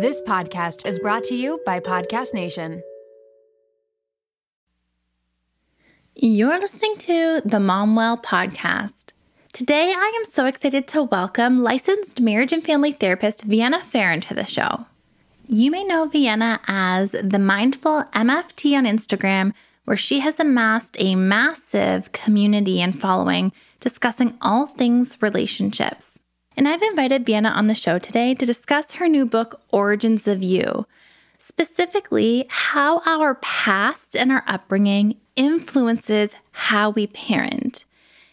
This podcast is brought to you by Podcast Nation. You're listening to the Momwell podcast. Today, I am so excited to welcome licensed marriage and family therapist Vienna Pharaon to the show. You may know Vienna as the Mindful MFT on Instagram, where she has amassed a massive community and following discussing all things relationships. And I've invited Vienna on the show today to discuss her new book, Origins of You, specifically how our past and our upbringing influences how we parent.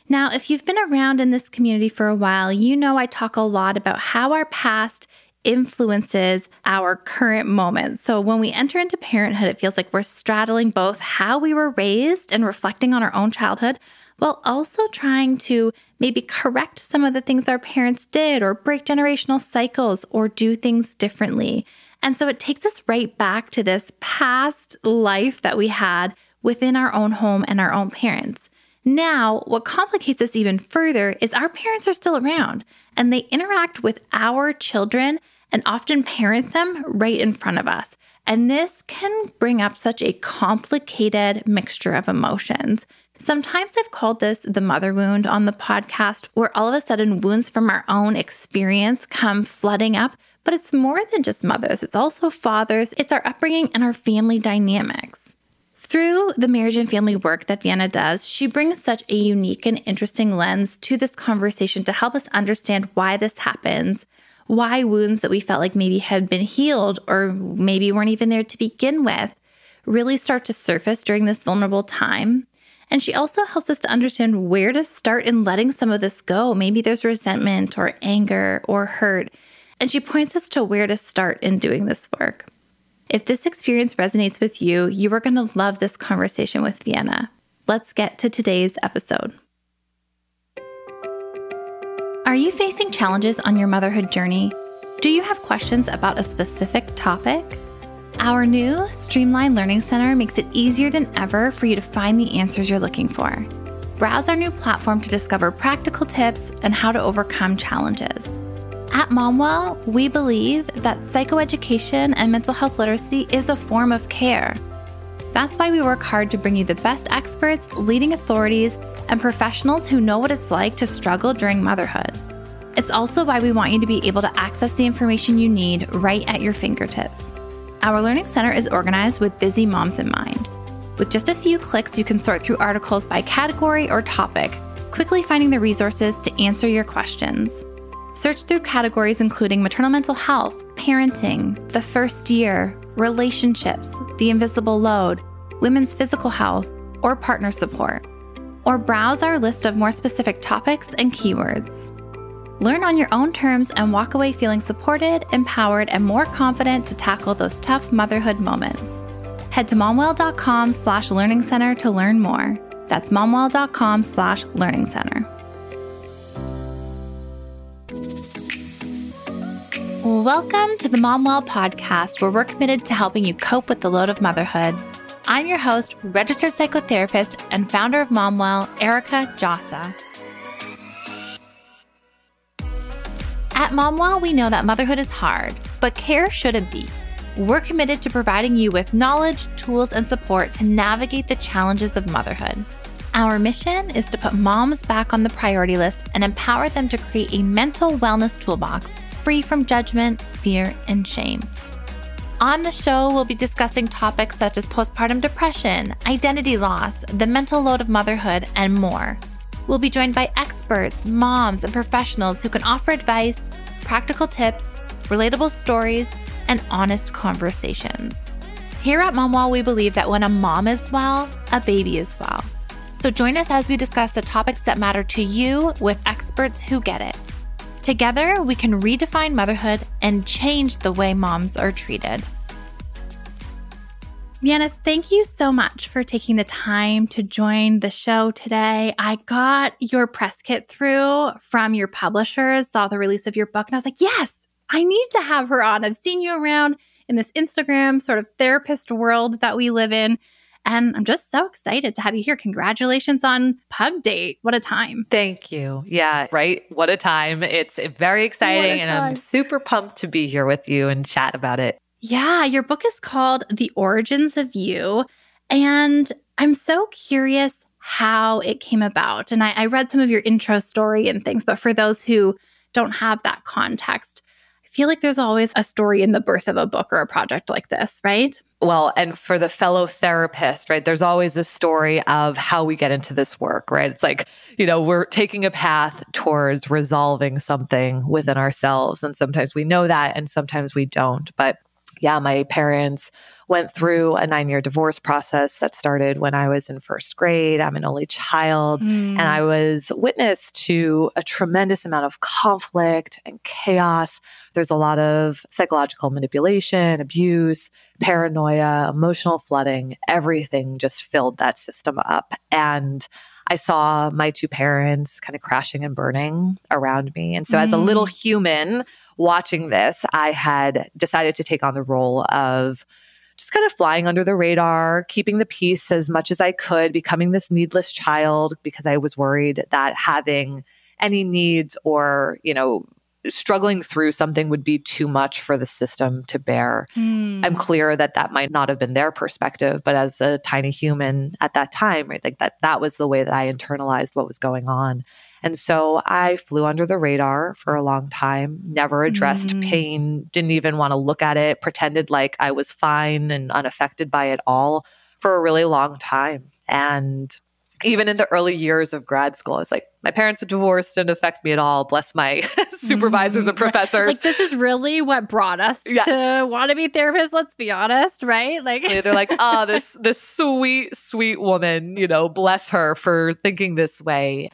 Now, if you've been around in this community for a while, you know I talk a lot about how our past influences our current moment. So when we enter into parenthood, it feels like we're straddling both how we were raised and reflecting on our own childhood, while also trying to maybe correct some of the things our parents did or break generational cycles or do things differently. And so it takes us right back to this past life that we had within our own home and our own parents. Now, what complicates us even further is our parents are still around and they interact with our children and often parent them right in front of us. And this can bring up such a complicated mixture of emotions. Sometimes I've called this the mother wound on the podcast, where all of a sudden wounds from our own experience come flooding up. But it's more than just mothers, it's also fathers, it's our upbringing and our family dynamics. Through the marriage and family work that Vienna does, she brings such a unique and interesting lens to this conversation to help us understand why this happens, why wounds that we felt like maybe had been healed or maybe weren't even there to begin with really start to surface during this vulnerable time. And she also helps us to understand where to start in letting some of this go. Maybe there's resentment or anger or hurt. And she points us to where to start in doing this work. If this experience resonates with you, you are going to love this conversation with Vienna. Let's get to today's episode. Are you facing challenges on your motherhood journey? Do you have questions about a specific topic? Our new Streamline Learning Center makes it easier than ever for you to find the answers you're looking for. Browse our new platform to discover practical tips and how to overcome challenges. At Momwell, we believe that psychoeducation and mental health literacy is a form of care. That's why we work hard to bring you the best experts, leading authorities, and professionals who know what it's like to struggle during motherhood. It's also why we want you to be able to access the information you need right at your fingertips. Our Learning Center is organized with busy moms in mind. With just a few clicks, you can sort through articles by category or topic, quickly finding the resources to answer your questions. Search through categories including maternal mental health, parenting, the first year, relationships, the invisible load, women's physical health, or partner support or browse our list of more specific topics and keywords. Learn on your own terms and walk away feeling supported, empowered, and more confident to tackle those tough motherhood moments. Head to momwell.com slash learning center to learn more. That's momwell.com slash learning center. Welcome to the Momwell podcast, where we're committed to helping you cope with the load of motherhood I'm your host, registered psychotherapist, and founder of Momwell, Erica Djossa. At Momwell, we know that motherhood is hard, but care shouldn't be. We're committed to providing you with knowledge, tools, and support to navigate the challenges of motherhood. Our mission is to put moms back on the priority list and empower them to create a mental wellness toolbox free from judgment, fear, and shame. On the show, we'll be discussing topics such as postpartum depression, identity loss, the mental load of motherhood, and more. We'll be joined by experts, moms, and professionals who can offer advice, practical tips, relatable stories, and honest conversations. Here at Momwell, we believe that when a mom is well, a baby is well. So join us as we discuss the topics that matter to you with experts who get it. Together, we can redefine motherhood and change the way moms are treated. Vienna, thank you so much for taking the time to join the show today. I got your press kit through from your publishers, saw the release of your book, and I was like, yes, I need to have her on. I've seen you around in this Instagram sort of therapist world that we live in. And I'm just so excited to have you here. Congratulations on Pub Date. What a time. Thank you. Yeah, right. What a time. It's very exciting. And I'm super pumped to be here with you and chat about it. Yeah, your book is called The Origins of You. And I'm so curious how it came about. And I, I read some of your intro story and things, but for those who don't have that context, I feel like there's always a story in the birth of a book or a project like this, right? Well, and for the fellow therapist, right, there's always a story of how we get into this work, right? It's like, you know, we're taking a path towards resolving something within ourselves. And sometimes we know that and sometimes we don't. But yeah, my parents went through a nine year divorce process that started when I was in first grade. I'm an only child, mm. and I was witness to a tremendous amount of conflict and chaos. There's a lot of psychological manipulation, abuse, paranoia, emotional flooding. Everything just filled that system up. And I saw my two parents kind of crashing and burning around me. And so, mm. as a little mm. human watching this, I had decided to take on the role of just kind of flying under the radar, keeping the peace as much as I could, becoming this needless child because I was worried that having any needs or, you know, struggling through something would be too much for the system to bear. Mm. I'm clear that that might not have been their perspective, but as a tiny human at that time, right, like that that was the way that I internalized what was going on. And so I flew under the radar for a long time, never addressed mm. pain, didn't even want to look at it, pretended like I was fine and unaffected by it all for a really long time. And even in the early years of grad school, it's like my parents were divorced, didn't affect me at all. Bless my supervisors and mm-hmm. professors. Like this is really what brought us yes. to want to be therapists. Let's be honest, right? Like they're like, oh, this this sweet sweet woman, you know, bless her for thinking this way.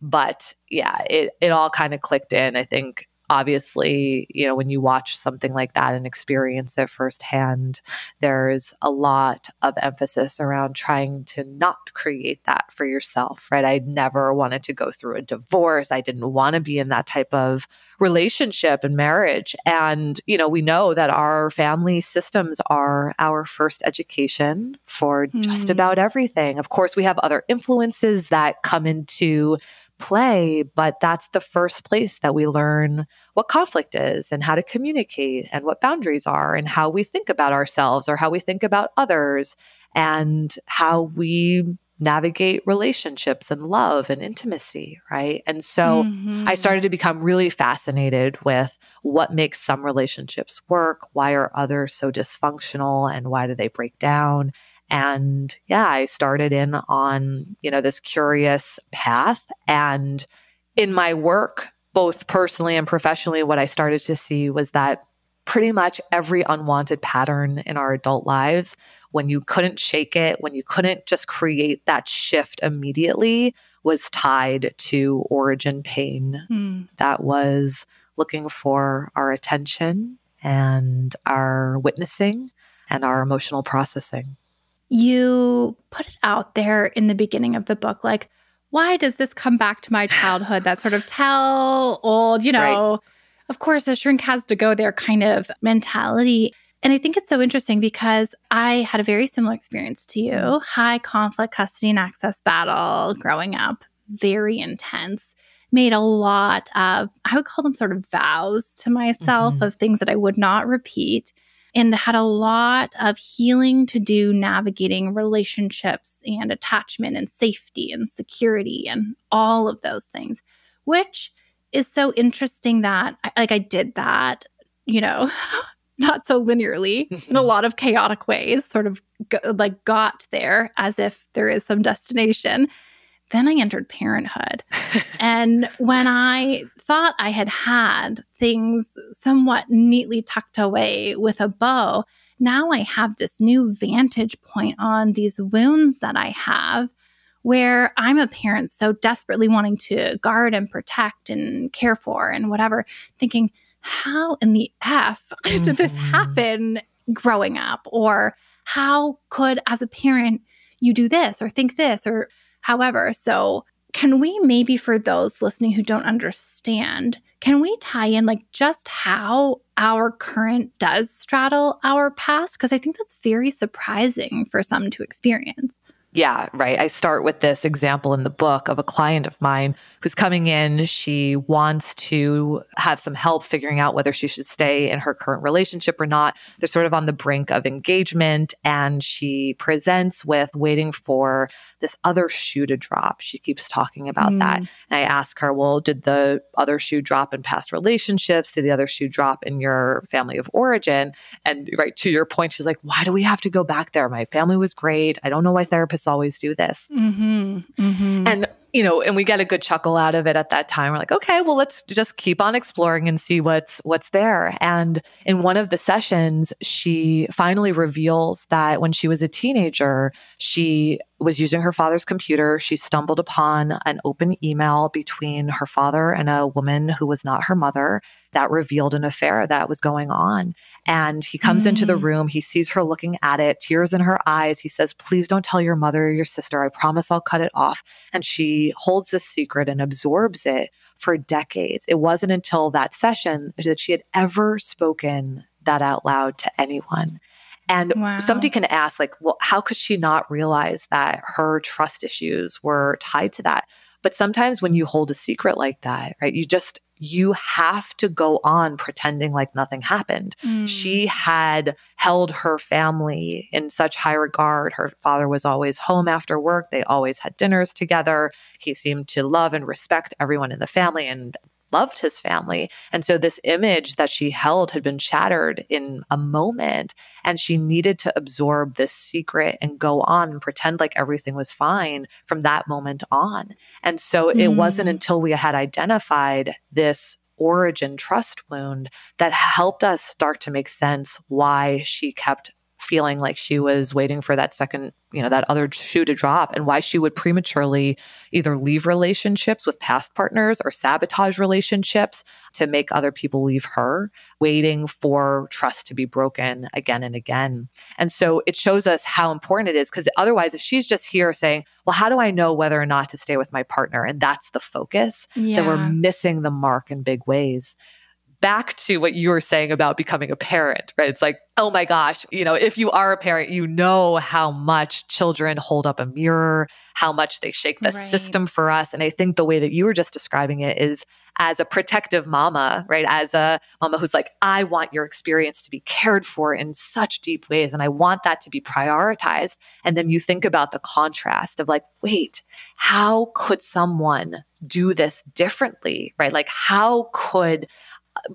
But yeah, it, it all kind of clicked in. I think obviously, you know, when you watch something like that and experience it firsthand, there's a lot of emphasis around trying to not create that for yourself, right? I never wanted to go through a divorce. I didn't want to be in that type of relationship and marriage. And, you know, we know that our family systems are our first education for mm. just hmm. about everything. Of course, we have other influences that come into play, but that's the first place that we learn what conflict is and how to communicate and what boundaries are and how we think about ourselves or how we think about others and how we navigate relationships and love and intimacy, right? And so mm-hmm. I started to become really fascinated with what makes some relationships work, why are others so dysfunctional and why do they break down? And yeah, I started in on, you know, this curious path. And in my work, both personally and professionally, what I started to see was that pretty much every unwanted pattern in our adult lives, when you couldn't shake it, when you couldn't just create that shift immediately, was tied to origin pain mm. that was looking for our attention and our witnessing and our emotional processing you put it out there in the beginning of the book like why does this come back to my childhood? That sort of tell old you know. Right. of course the shrink has to go there kind of mentality. And i think it's so interesting because i had a very similar experience to you. High conflict custody and access battle growing up very intense. Made a lot of i would call them sort of vows to myself mm-hmm. of things that i would not repeat and had a lot of healing to do navigating relationships and attachment and safety and security and all of those things, which is so interesting that like I did that, you know, not so linearly in a lot of chaotic ways, sort of go, like got there as if there is some destination. Then I entered parenthood. and when I thought I had had things somewhat neatly tucked away with a bow, now I have this new vantage point on these wounds that I have where I'm a parent so desperately wanting to guard and protect and care for and whatever, thinking, how in the F did this mm-hmm. happen growing up? Or how could, as a parent, you do this or think this or however? So can we maybe, for those listening who don't understand, can we tie in like just how our current does straddle our past? Because I think that's very surprising for some to experience. Yeah, right. I start with this example in the book of a client of mine who's coming in. She wants to have some help figuring out whether she should stay in her current relationship or not. They're sort of on the brink of engagement, and she presents with waiting for this other shoe to drop. She keeps talking about mm. that. And I ask her, Well, did the other shoe drop in past relationships? Did the other shoe drop in your family of origin? And right to your point, she's like, Why do we have to go back there? My family was great. I don't know why therapists always do this. Mm-hmm, mm-hmm. And you know, and we get a good chuckle out of it at that time. We're like, okay, well, let's just keep on exploring and see what's what's there. And in one of the sessions, she finally reveals that when she was a teenager, she was using her father's computer. She stumbled upon an open email between her father and a woman who was not her mother that revealed an affair that was going on. And he comes mm. into the mm. room. He sees her looking at it, tears in her eyes. He says, Please don't tell your mother or your sister. I promise I'll cut it off. And she holds this secret and absorbs it for decades. It wasn't until that session that she had ever spoken that out loud to anyone. And wow. somebody can ask, like, well, how could she not realize that her trust issues were tied to that? But sometimes when you hold a secret like that, right, you just, you have to go on pretending like nothing happened. Mm. She had held her family in such high regard. Her father was always home after work. They always had dinners together. He seemed to love and respect everyone in the family and loved his family. And so this image that she held had been shattered in a moment. And she needed to absorb this secret and go on and pretend like everything was fine from that moment on. And so mm. it wasn't mm. until we had identified this origin trust wound that helped us start to make sense why she kept feeling like she was waiting for that second, you know, that other shoe to drop and why she would prematurely either leave relationships with past partners or sabotage relationships to make other people leave her, waiting for trust to be broken again and again. And so it shows us how important it is because otherwise, if she's just here saying, well, how do I know whether or not to stay with my partner? And that's the focus, yeah. then we're missing the mark in big ways back to what you were saying about becoming a parent, right? It's like, oh my gosh, you know, if you are a parent, you know how much children hold up a mirror, how much they shake the right. system for us. And I think the way that you were just describing it is as a protective mama, right? As a mama who's like, I want your experience to be cared for in such deep ways. And I want that to be prioritized. And then you think about the contrast of like, wait, how could someone do this differently, right? Like, how could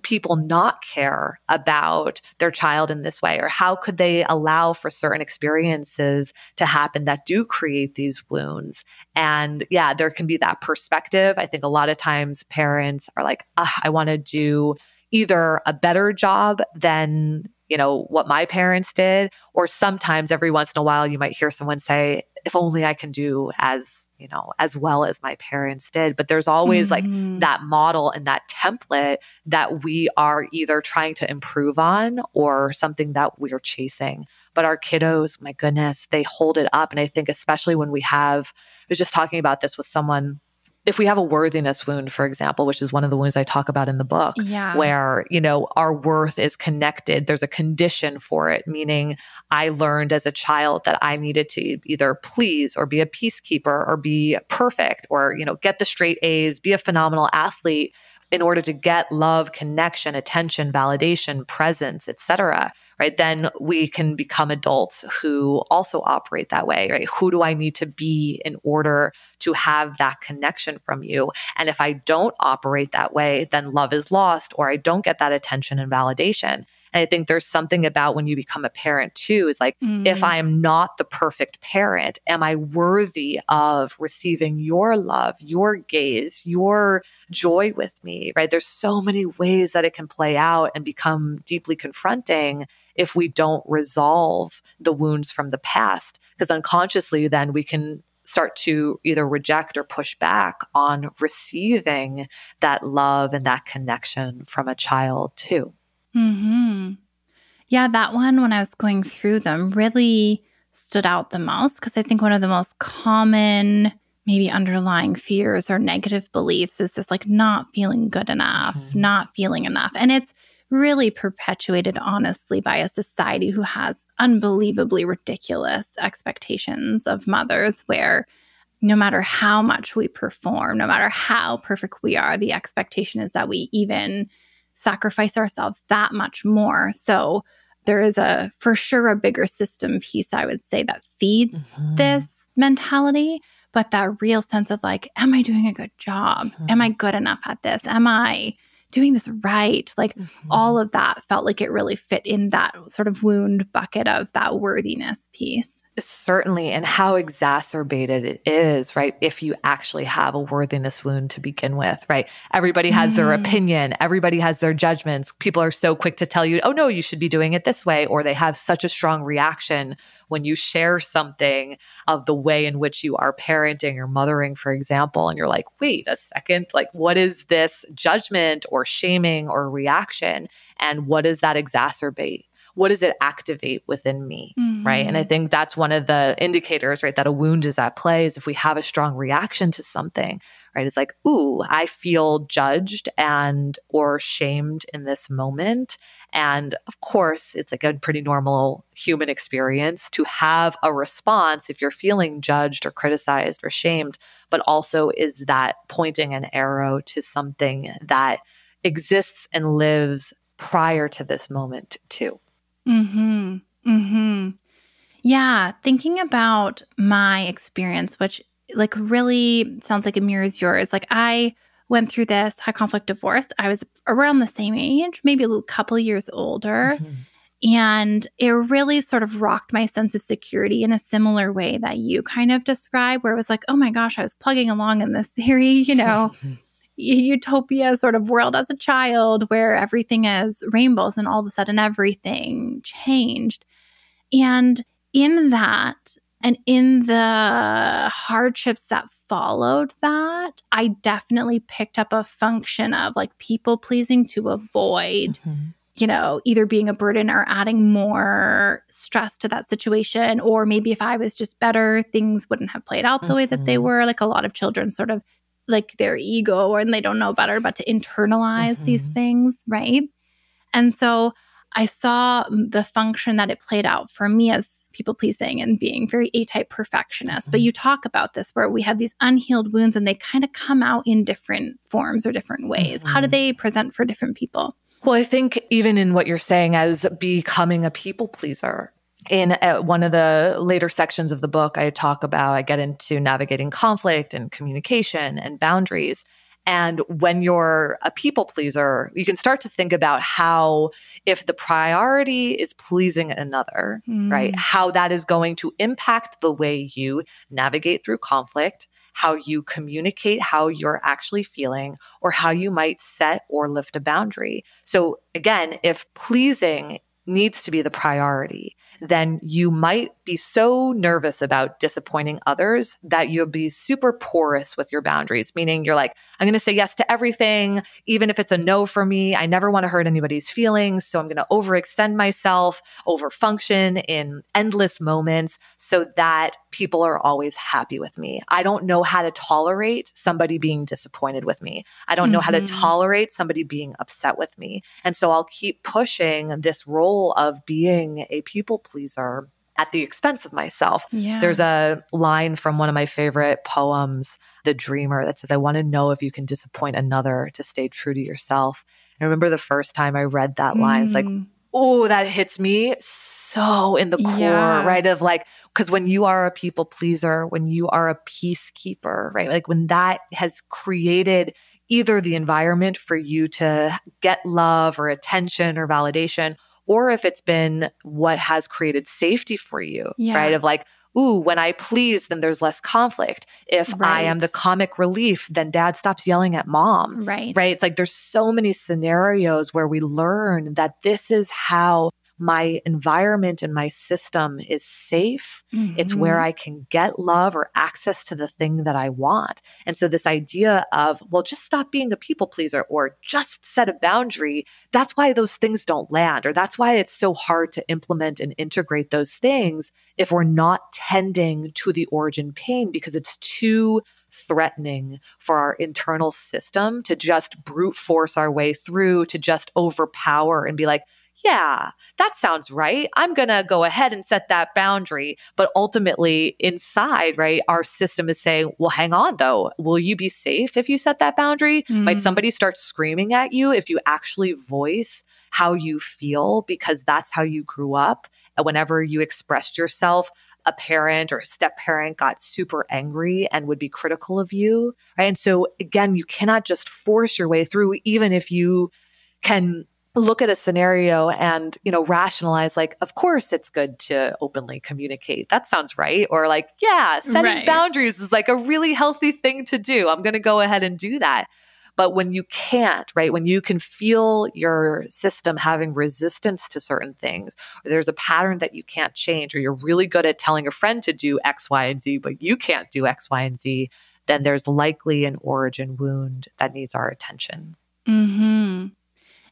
people not care about their child in this way? Or how could they allow for certain experiences to happen that do create these wounds? And yeah, there can be that perspective. I think a lot of times parents are like, I want to do either a better job than you know what my parents did or sometimes every once in a while you might hear someone say if only I can do as, you know, as well as my parents did. But there's always mm-hmm. like that model and that template that we are either trying to improve on or something that we're chasing. But our kiddos, my goodness, they hold it up. And I think, especially when we have, I was just talking about this with someone if we have a worthiness wound, for example, which is one of the wounds I talk about in the book, yeah. where, you know, our worth is connected, there's a condition for it, meaning I learned as a child that I needed to either please or be a peacekeeper or be perfect or, you know, get the straight A's, be a phenomenal athlete in order to get love, connection, attention, validation, presence, etc right? Then we can become adults who also operate that way, right? Who do I need to be in order to have that connection from you? And if I don't operate that way, then love is lost or I don't get that attention and validation. And I think there's something about when you become a parent too, is like, mm. if I am not the perfect parent, am I worthy of receiving your love, your gaze, your joy with me, right? There's so many ways that it can play out and become deeply confronting if we don't resolve the wounds from the past. Because unconsciously, then we can start to either reject or push back on receiving that love and that connection from a child, too. Hmm. Yeah, that one when I was going through them really stood out the most because I think one of the most common maybe underlying fears or negative beliefs is this like not feeling good enough, mm-hmm. not feeling enough. And it's really perpetuated, honestly, by a society who has unbelievably ridiculous expectations of mothers, where no matter how much we perform, no matter how perfect we are, the expectation is that we even sacrifice ourselves that much more. So there is a, for sure, a bigger system piece, I would say, that feeds mm-hmm. this mentality. But that real sense of like, am I doing a good job? Mm-hmm. Am I good enough at this? Am I doing this right? Like mm-hmm. all of that felt like it really fit in that sort of wound bucket of that worthiness piece. Certainly, and how exacerbated it is, right? If you actually have a worthiness wound to begin with, right? Everybody has mm. their opinion, everybody has their judgments. People are so quick to tell you, oh, no, you should be doing it this way. Or they have such a strong reaction when you share something of the way in which you are parenting or mothering, for example. And you're like, wait a second, like, what is this judgment or shaming or reaction? And what does that exacerbate? What does it activate within me? Mm-hmm. Right. And I mm-hmm. think that's one of the indicators, right, that a wound is at play is if we have a strong reaction to something, right? It's like, ooh, I feel judged and or shamed in this moment. And of course, it's like a pretty normal human experience to have a response if you're feeling judged or criticized or shamed, but also is that pointing an arrow to something that exists and lives prior to this moment too. Hmm. Hmm. Yeah. Thinking about my experience, which like really sounds like it mirrors yours. Like I went through this high conflict divorce. I was around the same age, maybe a little couple years older. Mm-hmm. And it really sort of rocked my sense of security in a similar way that you kind of described, where it was like, oh my gosh, I was plugging along in this theory, you know, utopia sort of world as a child where everything is rainbows and all of a sudden everything changed. And in that, and in the hardships that followed that, I definitely picked up a function of like people pleasing to avoid. Mm-hmm you know, either being a burden or adding more stress to that situation. Or maybe if I was just better, things wouldn't have played out the mm-hmm. way that they mm-hmm. were. Like a lot of children sort of like their ego and they don't know better but to internalize mm-hmm. these things, right? And so I saw the function that it played out for me as people pleasing and being very A type perfectionist. Mm-hmm. But you talk about this where we have these unhealed wounds and they kind of come out in different forms or different ways. Mm-hmm. How do mm-hmm. they present for different people? Well, I think even in what you're saying as becoming a people pleaser, in uh, one of the later sections of the book, I talk about, I get into navigating conflict and communication and boundaries. And when you're a people pleaser, you can start to think about how, if the priority is pleasing another, mm. right, how that is going to impact the way you navigate through conflict, how you communicate how you're actually feeling, or how you might set or lift a boundary. So, again, if pleasing needs to be the priority, then you might be so nervous about disappointing others that you'll be super porous with your boundaries, meaning you're like, I'm going to say yes to everything, even if it's a no for me. I never want to hurt anybody's feelings. So I'm going to overextend myself, overfunction in endless moments so that people are always happy with me. I don't know how to tolerate somebody being disappointed with me. I don't mm-hmm. know how to mm-hmm. tolerate somebody being upset with me. And so I'll keep pushing this role of being a people pleaser at the expense of myself. Yeah. There's a line from one of my favorite poems, The Dreamer, that says, I want to know if you can disappoint another to stay true to yourself. I remember the first time I read that line, mm. I was like, oh, that hits me so in the core, yeah. right? Of like, because when you are a people pleaser, when you are a peacekeeper, right? Like when that has created either the environment for you to get love or attention or validation, or if it's been what has created safety for you, yeah. right? Of like, ooh, when I please, then there's less conflict. If right. I am the comic relief, then dad stops yelling at mom. Right. Right. It's like there's so many scenarios where we learn that this is how my environment and my system is safe. Mm-hmm. It's where mm-hmm. I can get love or access to the thing that I want. And so, this idea of, well, just stop being a people pleaser or just set a boundary, that's why those things don't land, or that's why it's so hard to implement and integrate those things if we're not tending to the origin pain because it's too threatening for our internal system to just brute force our way through, to just overpower and be like, yeah, that sounds right. I'm going to go ahead and set that boundary. But ultimately, inside, right, our system is saying, well, hang on though. Will you be safe if you set that boundary? Mm. Might somebody start screaming at you if you actually voice how you feel because that's how you grew up? And whenever you expressed yourself, a parent or a step parent got super angry and would be critical of you. Right. And so, again, you cannot just force your way through, even if you can look at a scenario and you know rationalize like of course it's good to openly communicate. That sounds right. Or like yeah setting right. boundaries is like a really healthy thing to do. I'm going to go ahead and do that. But when you can't right when you can feel your system having resistance to certain things or there's a pattern that you can't change or you're really good at telling a friend to do x y and z but you can't do x y and z then there's likely an origin wound that needs our attention. Hmm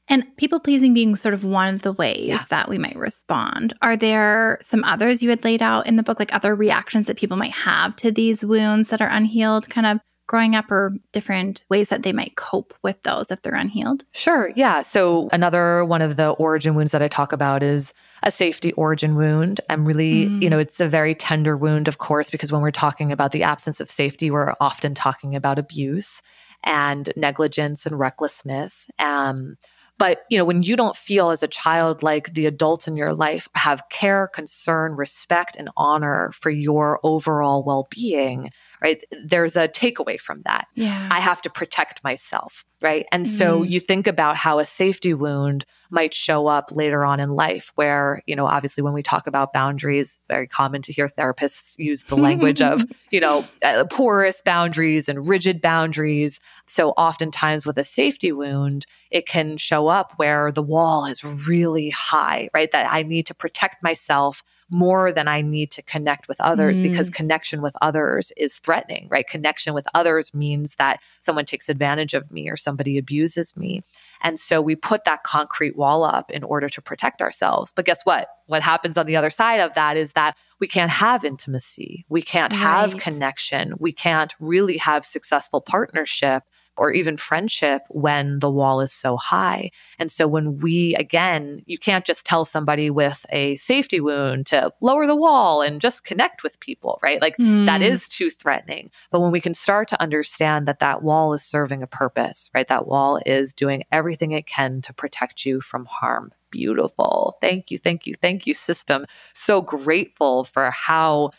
and people pleasing being sort of one of the ways yeah. that we might respond. Are there some others you had laid out in the book, like other reactions that people might have to these wounds that are unhealed, kind of growing up, or different ways that they might cope with those if they're unhealed? Sure. Yeah. So, another one of the origin wounds that I talk about is a safety origin wound. I'm really, mm. you know, it's a very tender wound, of course, because when we're talking about the absence of safety, we're often talking about abuse and negligence and recklessness. Um, but, you know, when you don't feel as a child like the adults in your life have care, concern, respect, and honor for your overall well being, right? There's a takeaway from that. Yeah. I have to protect myself, right? And mm. so you think about how a safety wound might show up later on in life, where, you know, obviously when we talk about boundaries, very common to hear therapists use the language of, you know, uh, porous boundaries and rigid boundaries. So oftentimes with a safety wound, it can show up where the wall is really high, right? That I need to protect myself more than I need to connect with others mm. because connection with others is threatening, right? Connection with others means that someone takes advantage of me or somebody abuses me. And so we put that concrete wall up in order to protect ourselves. But guess what? What happens on the other side of that is that we can't have intimacy. We can't have connection. We can't really have successful partnership or even friendship when the wall is so high. And so when we, again, you can't just tell somebody with a safety wound to lower the wall and just connect with people, right? Like mm. that is too threatening. But when we can start to understand that that wall is serving a purpose, right? That wall is doing everything it can to protect you from harm. Beautiful. Thank you. Thank you. Thank you, system. So grateful for how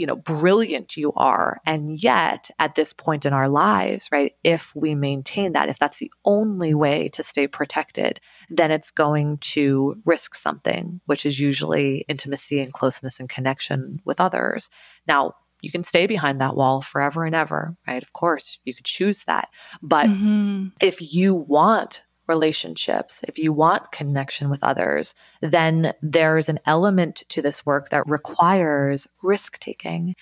you know, brilliant you are. And yet, at this point in our lives, right, if we maintain that, if that's the only way to stay protected, then it's going to risk something, which is usually intimacy and closeness and connection with others. Now, you can stay behind that wall forever and ever, right? Of course, you could choose that. But mm-hmm. if you want relationships, if you want connection with others, then there's an element to this work that requires risk taking.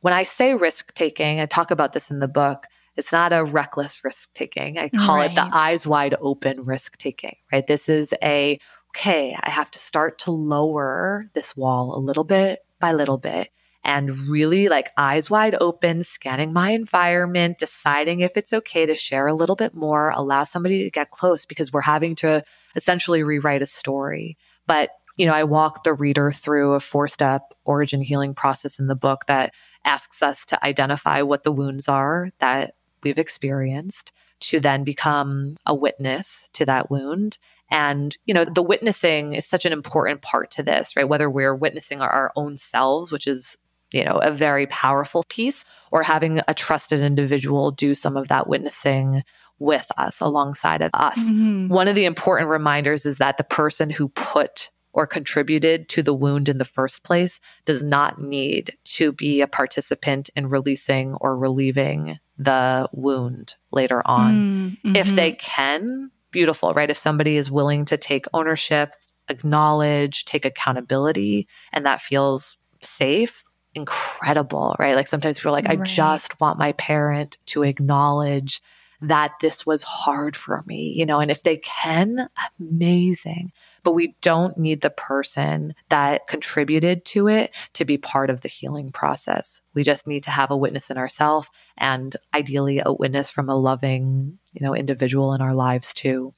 When I say risk taking, I talk about this in the book. It's not a reckless risk taking. I call right. it the eyes wide open risk taking, right? This is a, okay, I have to start to lower this wall a little bit by little bit and really like eyes wide open, scanning my environment, deciding if it's okay to share a little bit more, allow somebody to get close because we're having to essentially rewrite a story. But you know, I walk the reader through a four step origin healing process in the book that asks us to identify what the wounds are that we've experienced, to then become a witness to that wound. And, you know, the witnessing is such an important part to this, right? Whether we're witnessing our, our own selves, which is you know, a very powerful piece, or having a trusted individual do some of that witnessing with us alongside of us. Mm-hmm. One of the important reminders is that the person who put or contributed to the wound in the first place does not need to be a participant in releasing or relieving the wound later on. Mm-hmm. If they can, beautiful, right? If somebody is willing to take ownership, acknowledge, take accountability, and that feels safe, incredible, right? Like sometimes we're like, right. I just want my parent to acknowledge that this was hard for me, you know, and if they can, amazing. But we don't need the person that contributed to it to be part of the healing process. We just need to have a witness in ourselves and ideally a witness from a loving, you know, individual in our lives too.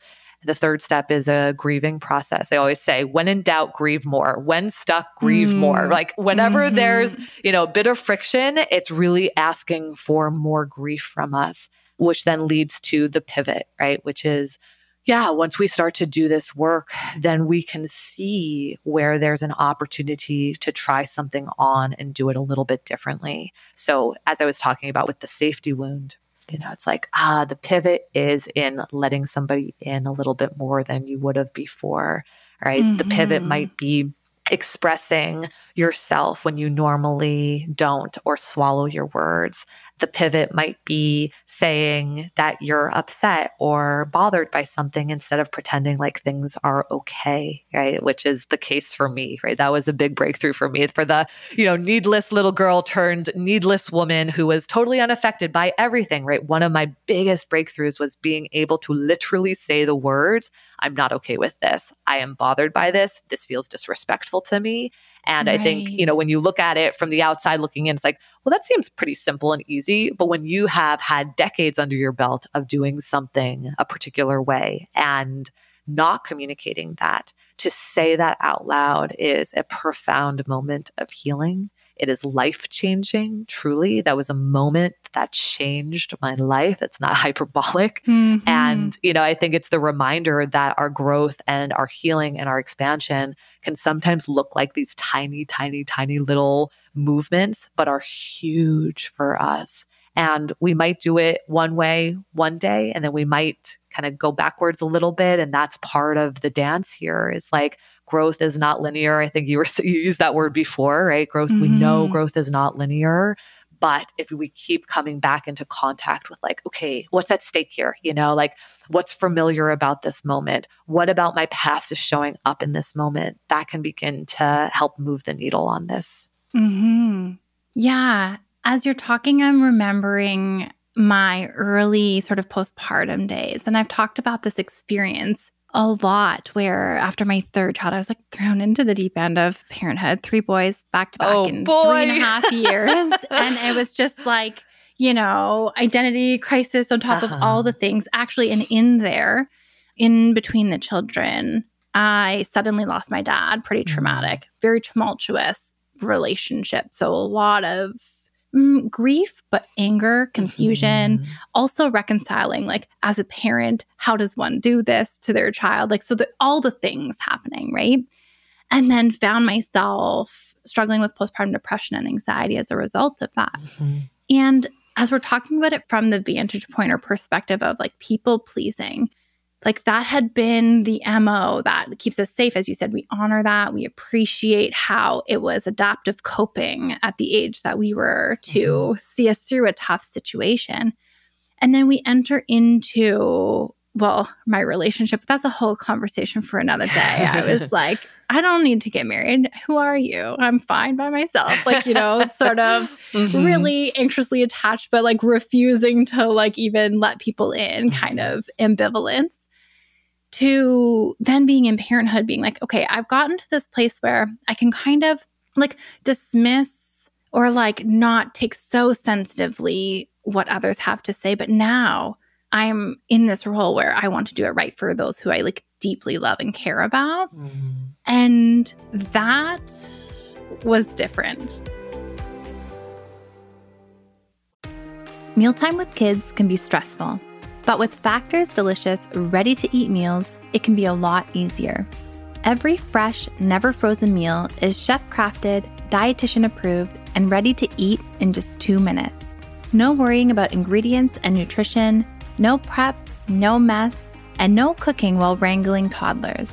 The third step is a grieving process. I always say, when in doubt, grieve more. When stuck, grieve mm. more. Like whenever mm-hmm. there's, you know, a bit of friction, it's really asking for more grief from us, which then leads to the pivot, right? Which is, yeah, once we start to do this work, then we can see where there's an opportunity to try something on and do it a little bit differently. So, as I was talking about with the safety wound, you know, it's like, ah, the pivot is in letting somebody in a little bit more than you would have before, right? Mm-hmm. The pivot mm-hmm. might be expressing yourself when you normally don't or swallow your words. The pivot might be saying that you're upset or bothered by something instead of pretending like things are okay, right? Which is the case for me, right? That was a big breakthrough for me for the, you know, needless little girl turned needless woman who was totally unaffected by everything, right? One of my biggest breakthroughs was being able to literally say the words, I'm not okay with this. I am bothered by this. This feels disrespectful to me. And right. I think, you know, when you look at it from the outside looking in, it's like, well, that seems pretty simple and easy. But when you have had decades under your belt of doing something a particular way and not communicating that, to say that out loud is a profound moment of healing. It is life changing, truly. That was a moment that changed my life. It's not hyperbolic. Mm-hmm. And, you know, I think it's the reminder that our growth and our healing and our expansion can sometimes look like these tiny, tiny, tiny little movements, but are huge for us. And we might do it one way one day, and then we might kind of go backwards a little bit. And that's part of the dance here is like growth is not linear. I think you were, you used that word before, right? Growth, mm-hmm. we know mm-hmm. growth is not linear. But if we keep coming back into contact with, like, okay, what's at stake here? You know, like, what's familiar about this moment? What about my past is showing up in this moment? That can begin to help move the needle on this. Hmm. Yeah as you're talking, I'm remembering my early sort of postpartum days. And I've talked about this experience a lot where after my third child, I was like thrown into the deep end of parenthood, three boys back to back oh, in boy. three and a half years. and it was just like, you know, identity crisis on top uh-huh. of all the things. Actually, and in there, in between the children, I suddenly lost my dad, pretty mm. traumatic, very tumultuous relationship. So a lot of mm, grief, but anger, confusion, mm-hmm. also reconciling, like as a parent, how does one do this to their child? Like, so that all the things happening, right? And then found myself struggling with postpartum depression and anxiety as a result of that. Mm-hmm. And as we're talking about it from the vantage point or perspective of like people pleasing, like that had been the MO that keeps us safe. As you said, we honor that. We appreciate how it was adaptive coping at the age that we were to mm-hmm. see us through a tough situation. And then we enter into, well, my relationship. That's a whole conversation for another day. I was like, I don't need to get married. Who are you? I'm fine by myself. Like, you know, sort of mm-hmm. really anxiously attached, but like refusing to like even let people in kind mm-hmm. of ambivalence to then being in parenthood, being like, okay, I've gotten to this place where I can kind of like dismiss or like not take so sensitively what others have to say. But now I'm in this role where I want to do it right for those who I like deeply love and care about. Mm-hmm. And that was different. Mealtime with kids can be stressful. But with Factor's delicious, ready to eat meals, it can be a lot easier. Every fresh, never frozen meal is chef crafted, dietitian approved, and ready to eat in just two minutes. No worrying about ingredients and nutrition, no prep, no mess, and no cooking while wrangling toddlers.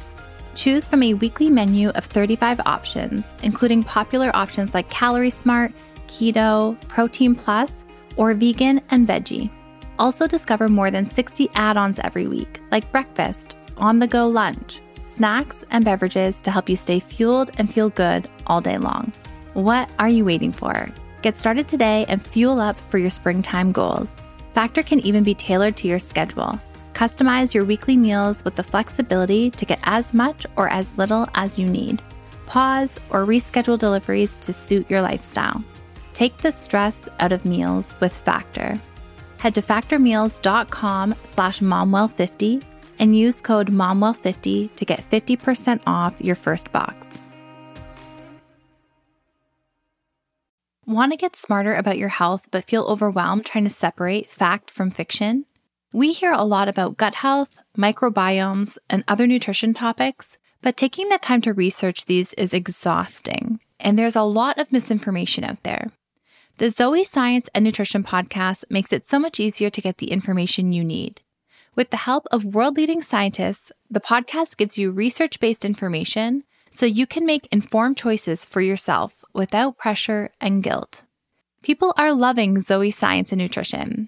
Choose from a weekly menu of 35 options, including popular options like Calorie Smart, Keto, Protein Plus, or Vegan and Veggie. Also, discover more than 60 add ons every week, like breakfast, on the go lunch, snacks, and beverages to help you stay fueled and feel good all day long. What are you waiting for? Get started today and fuel up for your springtime goals. Factor can even be tailored to your schedule. Customize your weekly meals with the flexibility to get as much or as little as you need. Pause or reschedule deliveries to suit your lifestyle. Take the stress out of meals with Factor. Head to factormeals.com slash momwell50 and use code momwell50 to get 50% off your first box. Want to get smarter about your health but feel overwhelmed trying to separate fact from fiction? We hear a lot about gut health, microbiomes, and other nutrition topics, but taking the time to research these is exhausting, and there's a lot of misinformation out there. The Zoe Science and Nutrition podcast makes it so much easier to get the information you need. With the help of world leading scientists, the podcast gives you research based information so you can make informed choices for yourself without pressure and guilt. People are loving Zoe Science and Nutrition.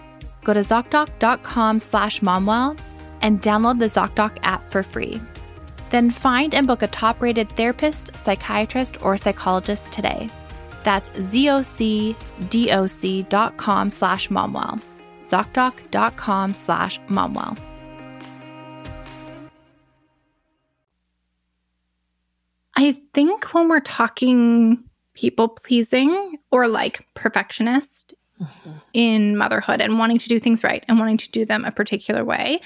Go to ZocDoc.com slash momwell and download the ZocDoc app for free. Then find and book a top rated therapist, psychiatrist, or psychologist today. That's zocdoc.com slash momwell. ZocDoc.com slash momwell. I think when we're talking people pleasing or like perfectionist, mm-hmm. in motherhood and wanting to do things right and wanting to do them a particular way,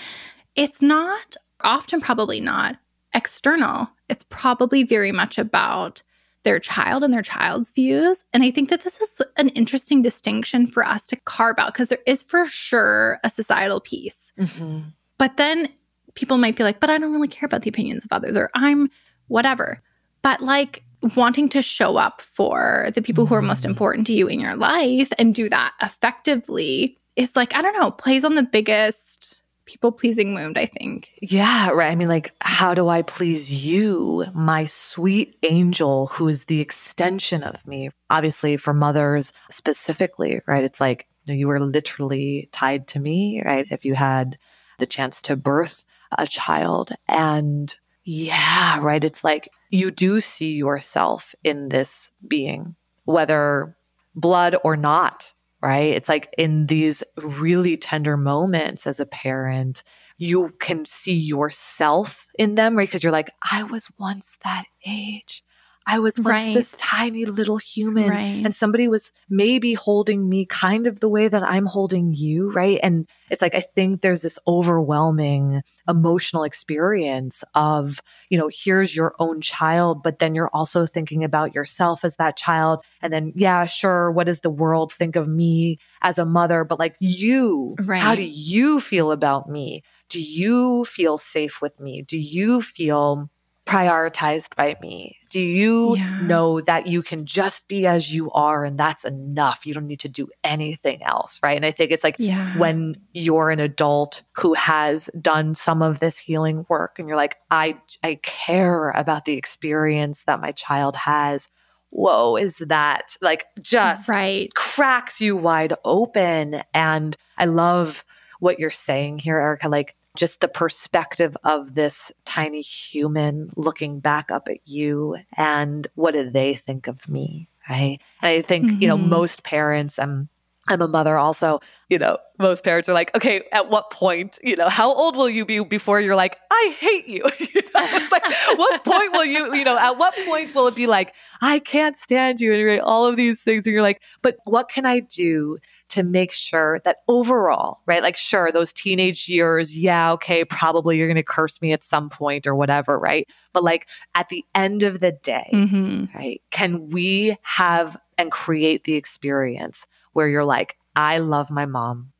it's not often, probably not external. It's probably very much about their child and their child's views. And I think that this is an interesting distinction for us to carve out because there is for sure a societal piece. Mm-hmm. But then people might be like, but I don't really care about the opinions of others or I'm whatever. But like, wanting to show up for the people who are most mm-hmm. important to you in your life and do that effectively is like, I don't know, plays on the biggest people pleasing wound, I think. Yeah, right. I mean, like, how do I please you, my sweet angel, who is the extension of me? Obviously, for mothers specifically, right? It's like, you, know, you were literally tied to me, right? If you had the chance to birth a child. And yeah, right. It's like you do see yourself in this being, whether blood or not, right? It's like in these really tender moments as a parent, you can see yourself in them, right? Because you're like, I was once that age. I was once right. this tiny little human right. and somebody was maybe holding me kind of the way that I'm holding you, right? And it's like, I think there's this overwhelming emotional experience of, you know, here's your own child, but then you're also thinking about yourself as that child. And then, yeah, sure, what does the world think of me as a mother? But like you, right. how do you feel about me? Do you feel safe with me? Do you feel prioritized by me? Do you yeah. know that you can just be as you are and that's enough? You don't need to do anything else, right? And I think it's like yeah. when you're an adult who has done some of this healing work and you're like, I I care about the experience that my child has. Whoa, is that like just right. cracks you wide open. And I love what you're saying here, Erica. Like just the perspective of this tiny human looking back up at you and what do they think of me? Right. And I think, mm-hmm. you know, mm-hmm. most parents, um, I'm a mother also, you know, most parents are like, okay, at what point, you know, how old will you be before you're like, I hate you? you know, it's like, what point will you, you know, at what point will it be like, I can't stand you and all of these things. And you're like, but what can I do to make sure that overall, right? Like, sure, those teenage years, yeah, okay, probably you're going to curse me at some point or whatever, right? But like at the end of the day, mm-hmm. right? Can we have and create the experience where you're like, I love my mom.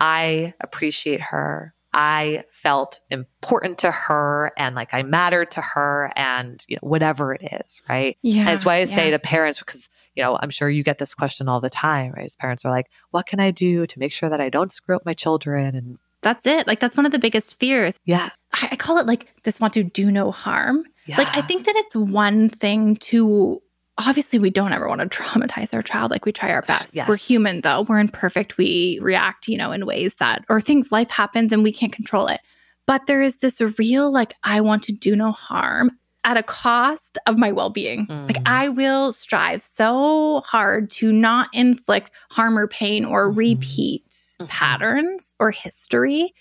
I appreciate her. I felt important to her and like I mattered to her and you know, whatever it is, right? Yeah. And that's why I yeah. say to parents, because, you know, I'm sure you get this question all the time, right? As parents are like, what can I do to make sure that I don't screw up my children? And that's it. Like, that's one of the biggest fears. Yeah. I, I call it like this want to do no harm. Yeah. Like, I think that it's one thing to obviously we don't ever want to traumatize our child like we try our best yes. we're human though we're imperfect we react you know in ways that or things life happens and we can't control it but there is this real like i want to do no harm at a cost of my well-being mm. like i will strive so hard to not inflict harm or pain or mm-hmm. repeat mm-hmm. patterns or history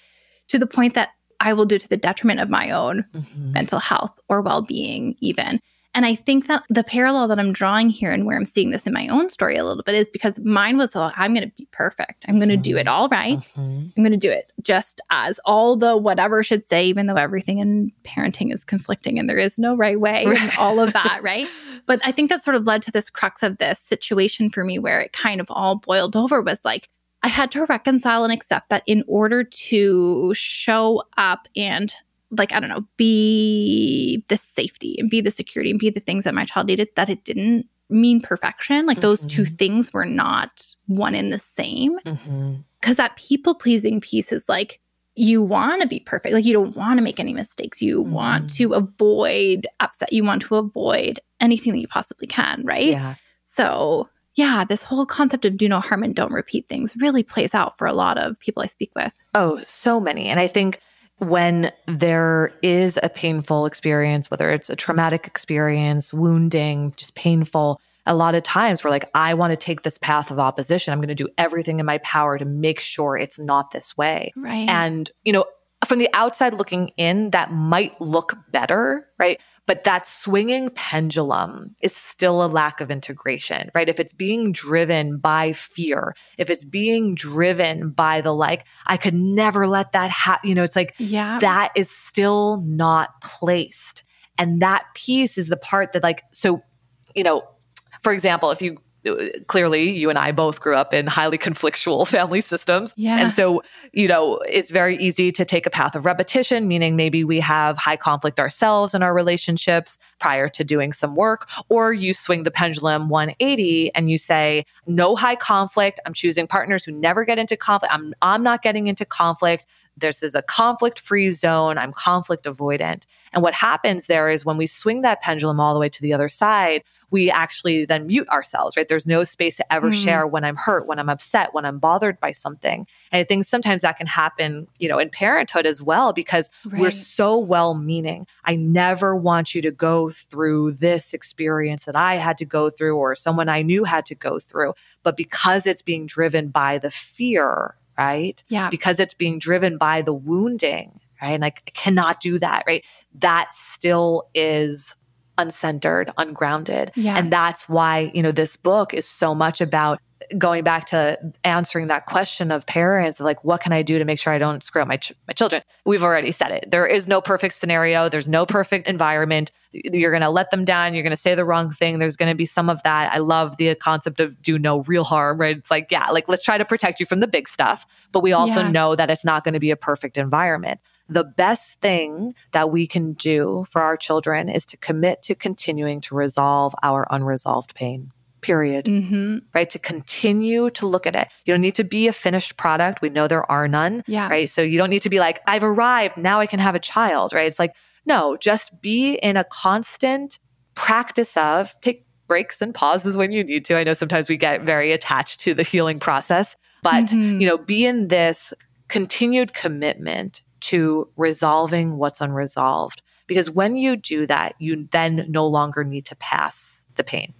to the point that i will do to the detriment of my own mm-hmm. mental health or well-being even and I think that the parallel that I'm drawing here and where I'm seeing this in my own story a little bit is because mine was, oh, I'm going to be perfect. I'm going to do it all right. mm-hmm. I'm going to do it just as all the whatever should say, even though everything in parenting is conflicting and there is no right way and all of that, right? But I think that sort of led to this crux of this situation for me where it kind of all boiled over was like, I had to reconcile and accept that in order to show up and like I don't know, be the safety and be the security and be the things that my child needed that it didn't mean perfection. Like mm-hmm. those two mm-hmm. things were not one in the same. Mm-hmm. Cuz that people pleasing piece is like you want to be perfect. Like you don't want to make any mistakes. You mm-hmm. want to avoid upset. You want to avoid anything that you possibly can, right? Yeah. So, yeah, this whole concept of do no harm and don't repeat things really plays out for a lot of people I speak with. Oh, so many. And I think when there is a painful experience, whether it's a traumatic experience, wounding, just painful, a lot of times we're like, I want to take this path of opposition. I'm going to do everything in my power to make sure it's not this way. Right. And, you know, from the outside looking in, that might look better, right? But that swinging pendulum is still a lack of integration, right? If it's being driven by fear, if it's being driven by the like, I could never let that happen, you know, it's like, yeah, that is still not placed. And that piece is the part that, like, so, you know, for example, if you clearly you and I both grew up in highly conflictual family systems. Yeah. And so, you know, it's very easy to take a path of repetition, meaning maybe we have high conflict ourselves in our relationships prior to doing some work, or you swing the pendulum 180 and you say, no high conflict. I'm choosing partners who never get into conflict. I'm, I'm not getting into conflict. This is a conflict free zone. I'm conflict avoidant. And what happens there is when we swing that pendulum all the way to the other side, we actually then mute ourselves, right? There's no space to ever mm. share when I'm hurt, when I'm upset, when I'm bothered by something. And I think sometimes that can happen, you know, in parenthood as well, because right. we're so well meaning. I never want you to go through this experience that I had to go through or someone I knew had to go through. But because it's being driven by the fear, right? Yeah. Because it's being driven by the wounding, right? And I cannot do that, right? That still is uncentered, ungrounded. Yeah. And that's why, you know, this book is so much about going back to answering that question of parents like what can i do to make sure i don't screw up my, ch- my children? We've already said it. There is no perfect scenario. There's no perfect environment. You're going to let them down. You're going to say the wrong thing. There's going to be some of that. I love the concept of do no real harm right? It's like yeah like let's try to protect you from the big stuff but we also yeah. know that it's not going to be a perfect environment. The best thing that we can do for our children is to commit to continuing to resolve our unresolved pain period. Mm-hmm. Right. To continue to look at it. You don't need to be a finished product. We know there are none. Yeah. Right. So you don't need to be like, I've arrived. Now I can have a child. Right. It's like, no, just be in a constant practice of take breaks and pauses when you need to. I know sometimes we get very attached to the healing process, but, mm-hmm. you know, be in this continued commitment to resolving what's unresolved. Because when you do that, you then no longer need to pass the pain,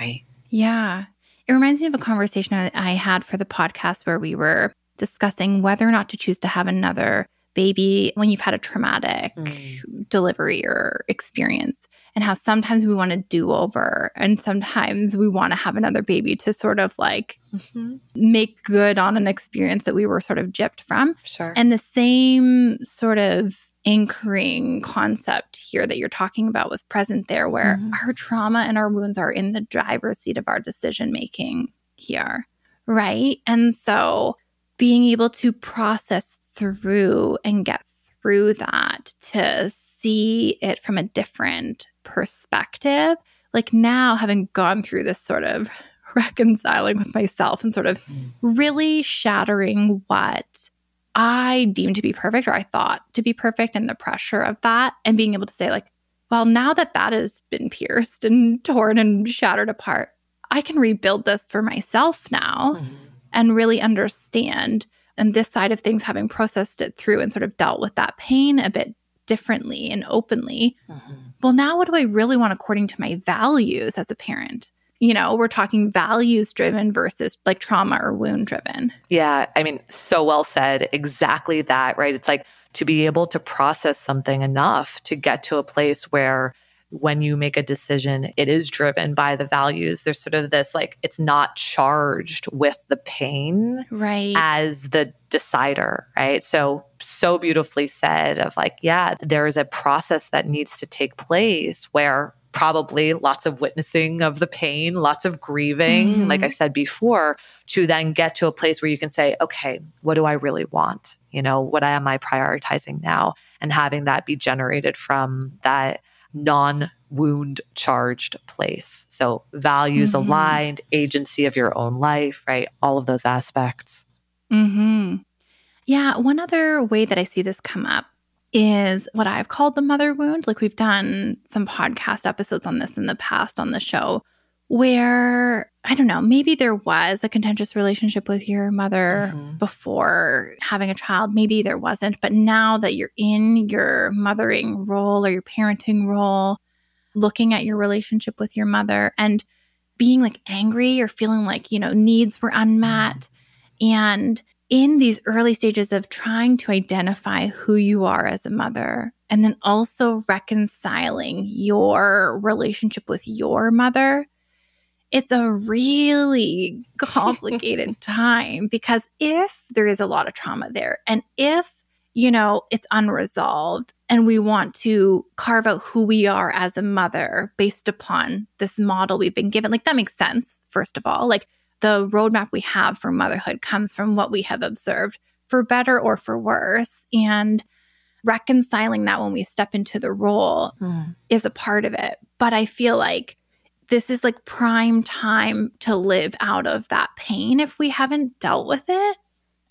right? Yeah. It reminds me of a conversation I had for the podcast where we were discussing whether or not to choose to have another baby when you've had a traumatic mm. delivery or experience and how sometimes we want to do over and sometimes we want to have another baby to sort of like mm-hmm. make good on an experience that we were sort of gypped from. Sure. And the same sort of anchoring concept here that you're talking about was present there where mm-hmm. our trauma and our wounds are in the driver's seat of our decision making here. Right. And so being able to process through and get through that to see it from a different perspective. Like now, having gone through this sort of reconciling with myself and sort of mm. really shattering what I deemed to be perfect or I thought to be perfect and the pressure of that, and being able to say, like, well, now that that has been pierced and torn and shattered apart, I can rebuild this for myself now mm-hmm. and really understand. And this side of things, having processed it through and sort of dealt with that pain a bit differently and openly. Mm-hmm. Well, now what do I really want according to my values as a parent? You know, we're talking values driven versus like trauma or wound driven. Yeah. I mean, so well said. Exactly that, right? It's like to be able to process something enough to get to a place where when you make a decision, it is driven by the values. There's sort of this like, it's not charged with the pain right. as the decider, right? So, so beautifully said of like, yeah, there is a process that needs to take place where probably lots of witnessing of the pain, lots of grieving, mm-hmm. like I said before, to then get to a place where you can say, okay, what do I really want? You know, what am I prioritizing now? And having that be generated from that non wound charged place. So, values mm-hmm. aligned, agency of your own life, right? All of those aspects. Mm-hmm. Yeah. One other way that I see this come up is what I've called the mother wound. Like we've done some podcast episodes on this in the past on the show, where I don't know, maybe there was a contentious relationship with your mother mm-hmm. before having a child. Maybe there wasn't. But now that you're in your mothering role or your parenting role, looking at your relationship with your mother and being like angry or feeling like, you know, needs were unmet. Mm-hmm. And in these early stages of trying to identify who you are as a mother, and then also reconciling your relationship with your mother it's a really complicated time because if there is a lot of trauma there and if, you know, it's unresolved and we want to carve out who we are as a mother based upon this model we've been given, like that makes sense, first of all. Like the roadmap we have for motherhood comes from what we have observed for better or for worse. And reconciling that when we step into the role mm. is a part of it. But I feel like this is like prime time to live out of that pain if we haven't dealt with it.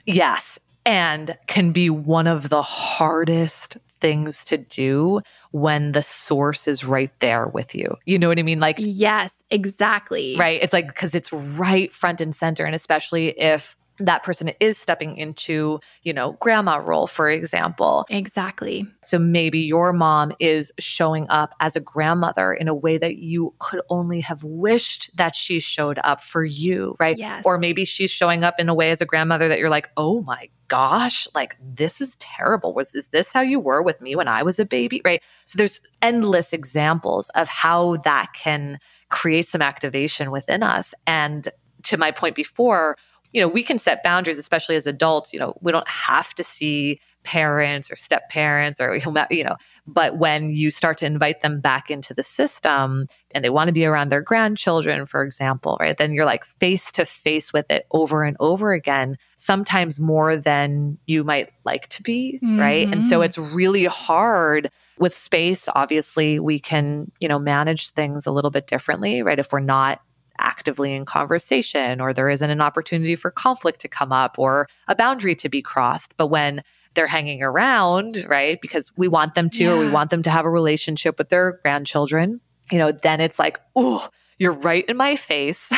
Yes. And can be one of the hardest things to do when the source is right there with you. You know what I mean? Like, yes, exactly. Right. It's like, because it's right front and center. And especially if that person is stepping into, you know, grandma role, for example. Exactly. So maybe your mom is showing up as a grandmother in a way that you could only have wished that she showed up for you, right? Yes. Or maybe she's showing up in a way as a grandmother that you're like, oh my gosh, like this is terrible. Was is this how you were with me when I was a baby? Right. So there's endless examples of how that can create some activation within us. And to my point before, you know, we can set boundaries, especially as adults. You know, we don't have to see parents or step parents or, you know, but when you start to invite them back into the system and they want to be around their grandchildren, for example, right, then you're like face to face with it over and over again, sometimes more than you might like to be, mm-hmm. right? And so mm-hmm. it's really hard with space. Obviously, we can, you know, manage things a little bit differently, right? If we're not actively in conversation or there isn't an opportunity for conflict to come up or a boundary to be crossed. But when they're hanging around, right, because we want them to, yeah. or we want them to have a relationship with their grandchildren, you know, then it's like, oh, you're right in my face.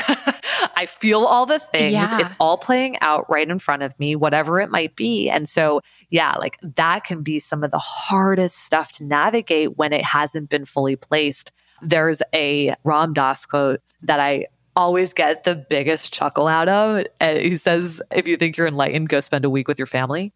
I feel all the things. Yeah. It's all playing out right in front of me, whatever it might be. And so, yeah, like that can be some of the hardest stuff to navigate when it hasn't been fully placed. There's a Ram Dass quote that I always get the biggest chuckle out of. And he says, if you think you're enlightened, go spend a week with your family.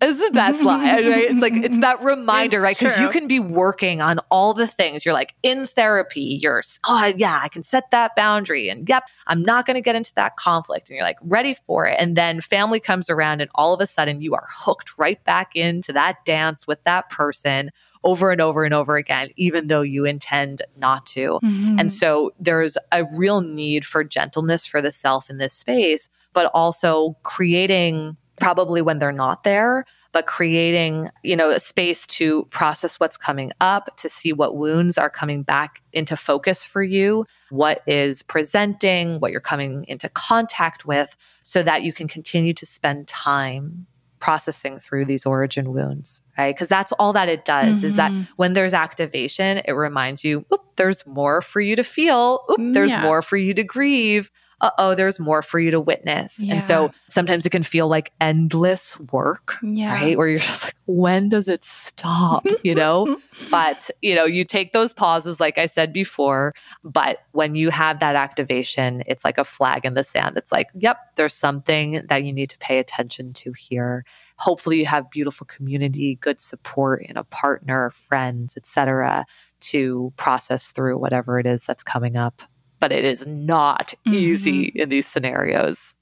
It's the best lie. right? It's like it's that reminder, It's right? Because you can be working on all the things. You're like in therapy. You're oh yeah, I can set that boundary, and yep, I'm not going to get into that conflict. And you're like ready for it, and then family comes around, and all of a sudden you are hooked right back into that dance with that person over and over and over again, even though you intend not to. Mm-hmm. And so there's a real need for gentleness for the self in this space, but also creating probably when they're not there, but creating, you know, a space to process what's coming up, to see what wounds are coming back into focus for you, what is presenting, what you're coming into contact with, so that you can continue to spend time processing through these origin wounds, right? Because that's all that it does is that Mhm. when there's activation, it reminds you, oop, there's more for you to feel. Oop, there's Yeah. more for you to grieve. Uh oh, there's more for you to witness. Yeah. And so sometimes it can feel like endless work, yeah. right? Where you're just like, when does it stop? You know? but, you know, you take those pauses, like I said before. But when you have that activation, it's like a flag in the sand. It's like, yep, there's something that you need to pay attention to here. Hopefully you have beautiful community, good support in a partner, friends, etc., to process through whatever it is that's coming up. But it is not easy in these scenarios.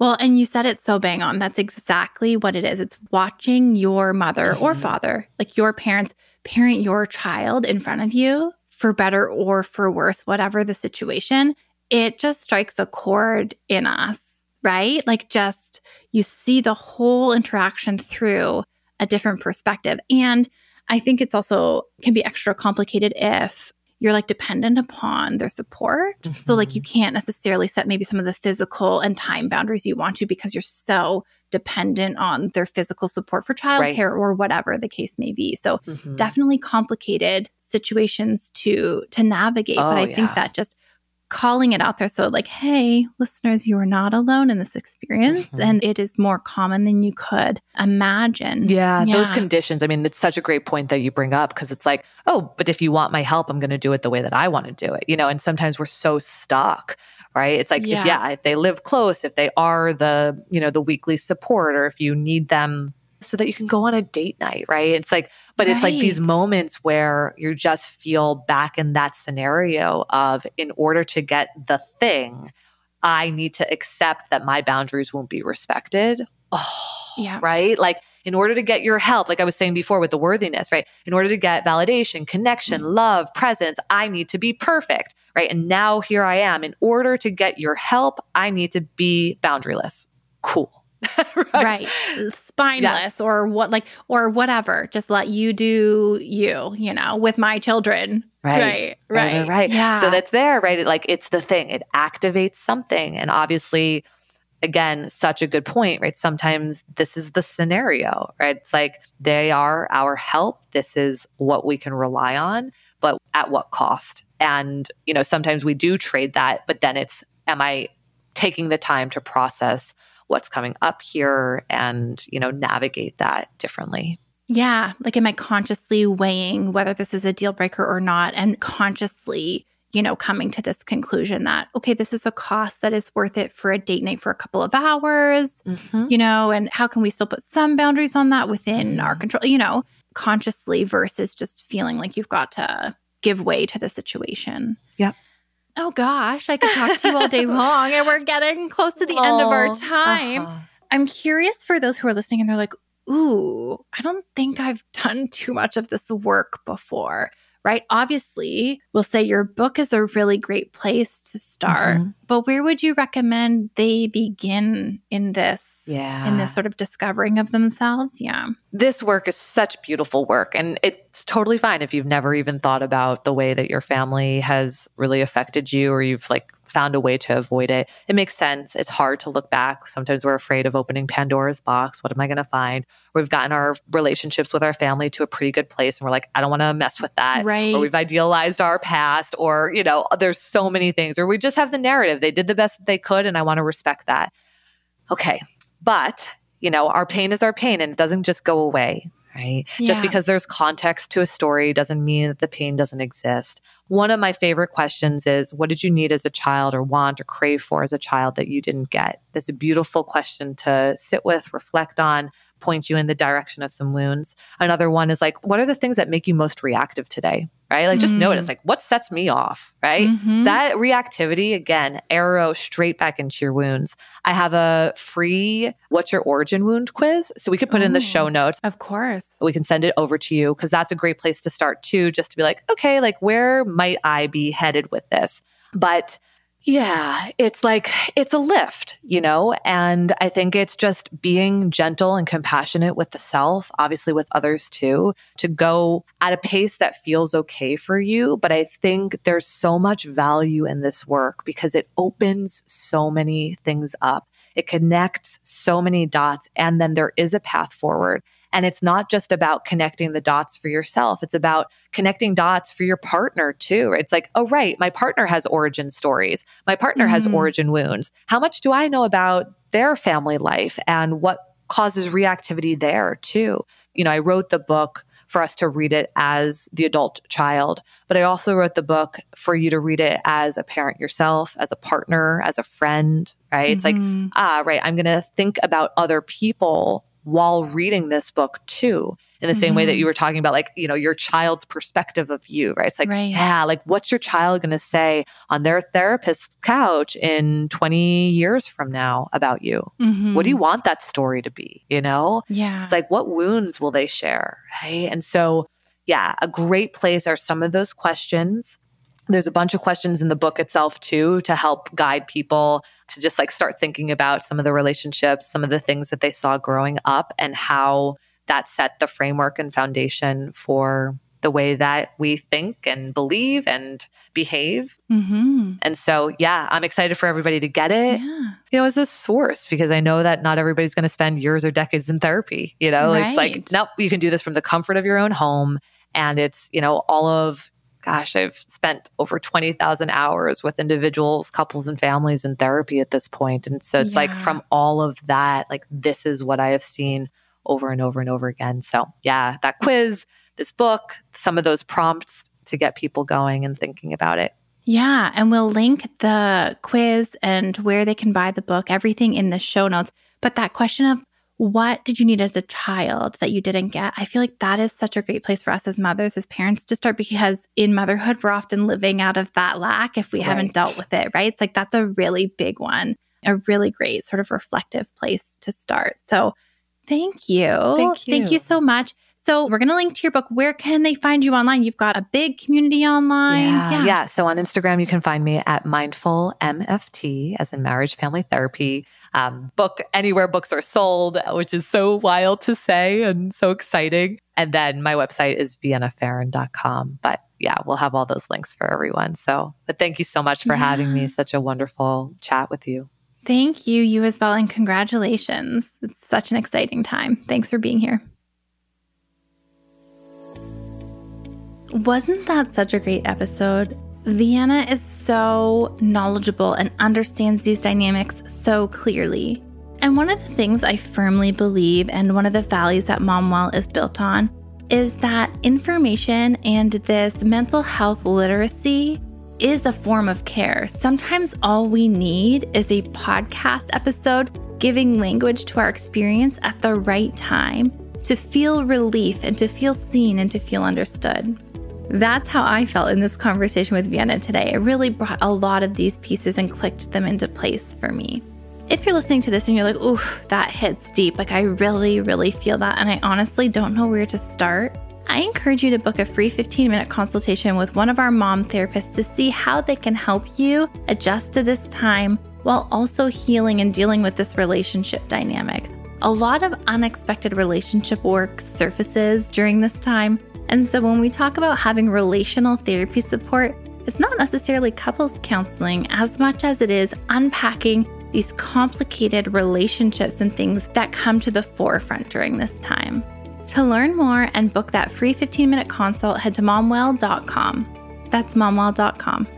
Well, and you said it so bang on. That's exactly what it is. It's watching your mother or Mhm. father, like your parents, parent your child in front of you for better or for worse, whatever the situation. It just strikes a chord in us, right? Like, just you see the whole interaction through a different perspective. And I think it's also can be extra complicated if you're like dependent upon their support. So like you can't necessarily set maybe some of the physical and time boundaries you want to because you're so dependent on their physical support for childcare Right. or whatever the case may be. So Mhm. definitely complicated situations to to navigate. but Oh, I think that just calling it out there so like hey listeners you are not alone in this experience Mhm. and it is more common than you could imagine Yeah, those conditions. I mean, it's such a great point that you bring up because it's like, oh, but if you want my help, I'm going to do it the way that I want to do it. You know, and sometimes we're so stuck, right? It's like, Yeah. if, yeah, if they live close, if they are the, you know, the weekly support, or if you need them so that you can go on a date night, right? It's like, but it's like these moments where you just feel back in that scenario of in order to get the thing, I need to accept that my boundaries won't be respected. Oh, Yeah. right? Like, in order to get your help, like I was saying before with the worthiness, right? In order to get validation, connection, Mm. love, presence, I need to be perfect, right? And now here I am. In order to get your help, I need to be boundaryless. Cool. right, spineless Yes. or what like or whatever just let you do you you know with my children Right. right Right, right, right, right. yeah So that's there, right? It, like it's the thing. It activates something. And obviously, again, such a good point, right? Sometimes this is the scenario, right? It's like they are our help. This is what we can rely on, but at what cost? And, you know, sometimes we do trade that, but then it's, am I taking the time to process what's coming up here and, you know, navigate that differently? yeah like am i consciously weighing whether this is a deal breaker or not and consciously you know coming to this conclusion that okay this is a cost that is worth it for a date night for a couple of hours Mm-hmm. you know, and how can we still put some boundaries on that within our Mhm. control, you know, consciously versus just feeling like you've got to give way to the situation. Yep. Oh gosh, I could talk to you all day long and we're getting close to the end of our time. uh-huh. I'm curious for those who are listening and they're like, ooh, I don't think I've done too much of this work before. Right. Obviously, we'll say your book is a really great place to start, Mhm. but where would you recommend they begin in this? Yeah. In this sort of discovering of themselves? Yeah. this work is such beautiful work and it's totally fine if you've never even thought about the way that your family has really affected you or you've like found a way to avoid it. It makes sense. It's hard to look back. Sometimes we're afraid of opening Pandora's box. What am I going to find? We've gotten our relationships with our family to a pretty good place and we're like, I don't want to mess with that. Right. Or we've idealized our past or, you know, there's so many things. Or we just have the narrative. They did the best that they could and I want to respect that. Okay. But, you know, our pain is our pain and it doesn't just go away right? Yeah. Just because there's context to a story doesn't mean that the pain doesn't exist. One of my favorite questions is what did you need as a child or want or crave for as a child that you didn't get? That's a beautiful question to sit with, reflect on, point you in the direction of some wounds. Another one is like, what are the things that make you most reactive today? Right? Like, just mm. notice, like, what sets me off? Right? Mm-hmm. That reactivity, again, arrow straight back into your wounds. I have a free What's Your Origin Wound quiz. So we could put Ooh, in the show notes. Of course. We can send it over to you because that's a great place to start too, just to be like, okay, like, where might I be headed with this? But yeah, it's like it's a lift, you know? And I think it's just being gentle and compassionate with the self, obviously with others too, to go at a pace that feels okay for you. But I think there's so much value in this work because it opens so many things up. It connects so many dots, and then there is a path forward. And it's not just about connecting the dots for yourself. It's about connecting dots for your partner too. It's like, oh, right, my partner has origin stories. My partner mm-hmm. has origin wounds. How much do I know about their family life and what causes reactivity there too? You know, I wrote the book for us to read it as the adult child. But I also wrote the book for you to read it as a parent yourself, as a partner, as a friend, right? Mm-hmm. It's like, mm-hmm. ah, right, I'm going to think about other people while reading this book too in the same mm-hmm. way that mm-hmm. you were talking about like you know your child's perspective of you right it's like right. yeah like what's your child going to say on their therapist's couch in 20 years from now about you mm-hmm. what do you want that story to be you know yeah it's like what wounds will they share right and so yeah a great place are some of those questions there's a bunch of questions in the book itself too to help guide people to just like start thinking about some of the relationships, some of the things that they saw growing up and how that set the framework and foundation for the way that we think and believe and behave. Mm-hmm. And so, yeah, I'm excited for everybody to get it, yeah. you know, as a source, because I know that not everybody's going to spend years or decades in therapy. You know, right. it's like, nope, you can do this from the comfort of your own home. And it's, you know, all of gosh, I've spent over 20,000 hours with individuals, couples, and families in therapy at this point. And so it's yeah. like from all of that, like this is what I have seen over and over and over again. So, yeah, that quiz, this book, some of those prompts to get people going and thinking about it. Yeah. And we'll link the quiz and where they can buy the book, everything in the show notes. But that question of what did you need as a child that you didn't get? I feel like that is such a great place for us as mothers, as parents to start because in motherhood, we're often living out of that lack if we right. haven't dealt with it, right? It's like that's a really big one, a really great sort of reflective place to start. So thank you. Thank you. Thank you so much. So we're going to link to your book. Where can they find you online? You've got a big community online. Yeah, yeah. yeah. So on Instagram, you can find me at mindful MFT, as in marriage family therapy. Um, book anywhere books are sold, which is so wild to say and so exciting. And then my website is viennapharaon.com. But yeah, we'll have all those links for everyone. So, but thank you so much for yeah. having me. Such a wonderful chat with you. Thank you, you as well, and congratulations. It's such an exciting time. Thanks for being here. Wasn't that such a great episode? Vienna is so knowledgeable and understands these dynamics so clearly. And one of the things I firmly believe, and one of the values that MomWell is built on, is that information and this mental health literacy is a form of care. Sometimes all we need is a podcast episode giving language to our experience at the right time to feel relief and to feel seen and to feel understood. That's how I felt in this conversation with Vienna today. It really brought a lot of these pieces and clicked them into place for me. If you're listening to this and you're like, oof, that hits deep, like I really, really feel that, and I honestly don't know where to start, I encourage you to book a free 15 minute consultation with one of our mom therapists to see how they can help you adjust to this time while also healing and dealing with this relationship dynamic. A lot of unexpected relationship work surfaces during this time, and so when we talk about having relational therapy support, it's not necessarily couples counseling as much as it is unpacking these complicated relationships and things that come to the forefront during this time. To learn more and book that free 15 minute consult, head to momwell.com. That's momwell.com.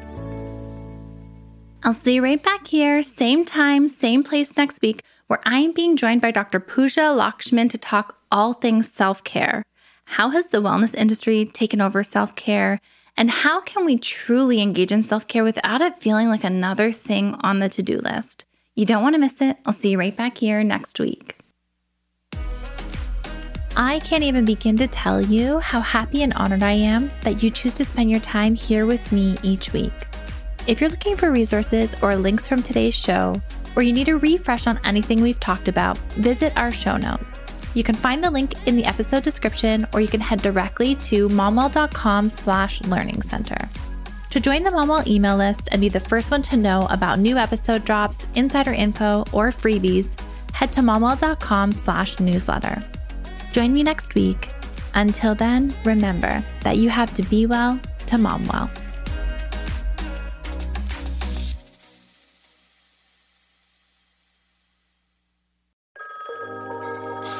I'll see you right back here, same time, same place next week, where I'm being joined by Dr. Pooja Lakshmin to talk all things self care. How has the wellness industry taken over self care? And how can we truly engage in self care without it feeling like another thing on the to do list? You don't want to miss it. I'll see you right back here next week. I can't even begin to tell you how happy and honored I am that you choose to spend your time here with me each week. If you're looking for resources or links from today's show, or you need a refresh on anything we've talked about, visit our show notes. You can find the link in the episode description, or you can head directly to momwell.com slash learning center. To join the Momwell email list and be the first one to know about new episode drops, insider info, or freebies, head to momwell.com slash newsletter. Join me next week. Until then, remember that you have to be well to mom well.